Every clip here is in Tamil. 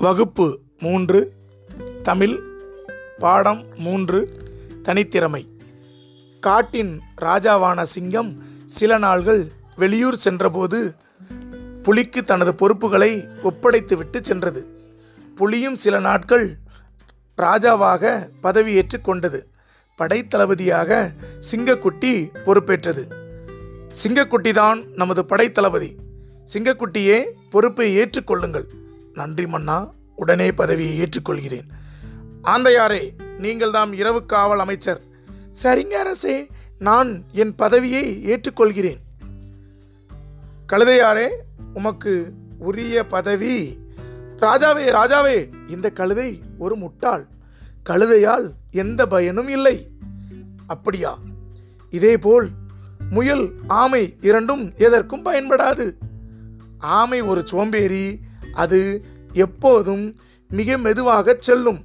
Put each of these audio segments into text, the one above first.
வகுப்பு மூன்று தமிழ் பாடம் மூன்று தனித்திறமை. காட்டின் ராஜாவான சிங்கம் சில நாள்கள் வெளியூர் சென்றபோது புலிக்கு தனது பொறுப்புகளை ஒப்படைத்துவிட்டு சென்றது. புலியும் சில நாட்கள் ராஜாவாக பதவியேற்று கொண்டது. படைத்தளபதியாக சிங்கக்குட்டி பொறுப்பேற்றது. சிங்கக்குட்டிதான் நமது படைத்தளபதி. சிங்கக்குட்டியே பொறுப்பை ஏற்றுக்கொள்ளுங்கள் நன்றி மன்னா. உடனே பதவியை ஏற்றுக்கொள்கிறேன். ஆந்தையாரே நீங்கள் தாம் இரவு காவல் அமைச்சர். சரிங்க அரசே நான் என் பதவியை ஏற்றுக்கொள்கிறேன். கழுதையாரே உமக்கு உரிய பதவி. ராஜாவே ராஜாவே இந்த கழுதை ஒரு முட்டாள். கழுதையால் எந்த பயனும் இல்லை. அப்படியா? இதேபோல் முயல் ஆமை இரண்டும் எதற்கும் பயன்படாது. ஆமை ஒரு சோம்பேறி அது எப்போதும் மிக மெதுவாக செல்லும்.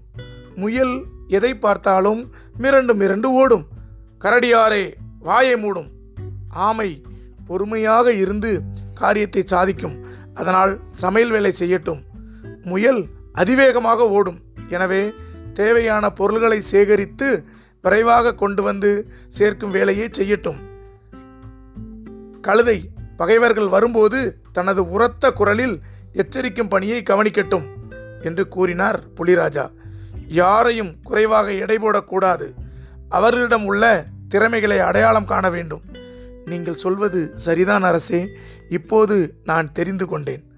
முயல் எதை பார்த்தாலும் மிரண்டு மிரண்டு ஓடும். கரடியாரே வாயை மூடும். ஆமை பொறுமையாக இருந்து காரியத்தை சாதிக்கும். அதனால் சமையல் வேலை செய்யட்டும். முயல் அதிவேகமாக ஓடும். எனவே தேவையான பொருள்களை சேகரித்து விரைவாக கொண்டு வந்து சேர்க்கும் வேலையை செய்யட்டும். கழுதை பகைவர்கள் வரும்போது தனது உரத்த குரலில் எச்சரிக்கும் பணியை கவனிக்கட்டும் என்று கூறினார் புலிராஜா. யாரையும் குறைவாக எடை போடக்கூடாது. அவர்களிடம் உள்ள திறமைகளை அடையாளம் காண வேண்டும். நீங்கள் சொல்வது சரிதான் அரசே. இப்போது நான் தெரிந்து கொண்டேன்.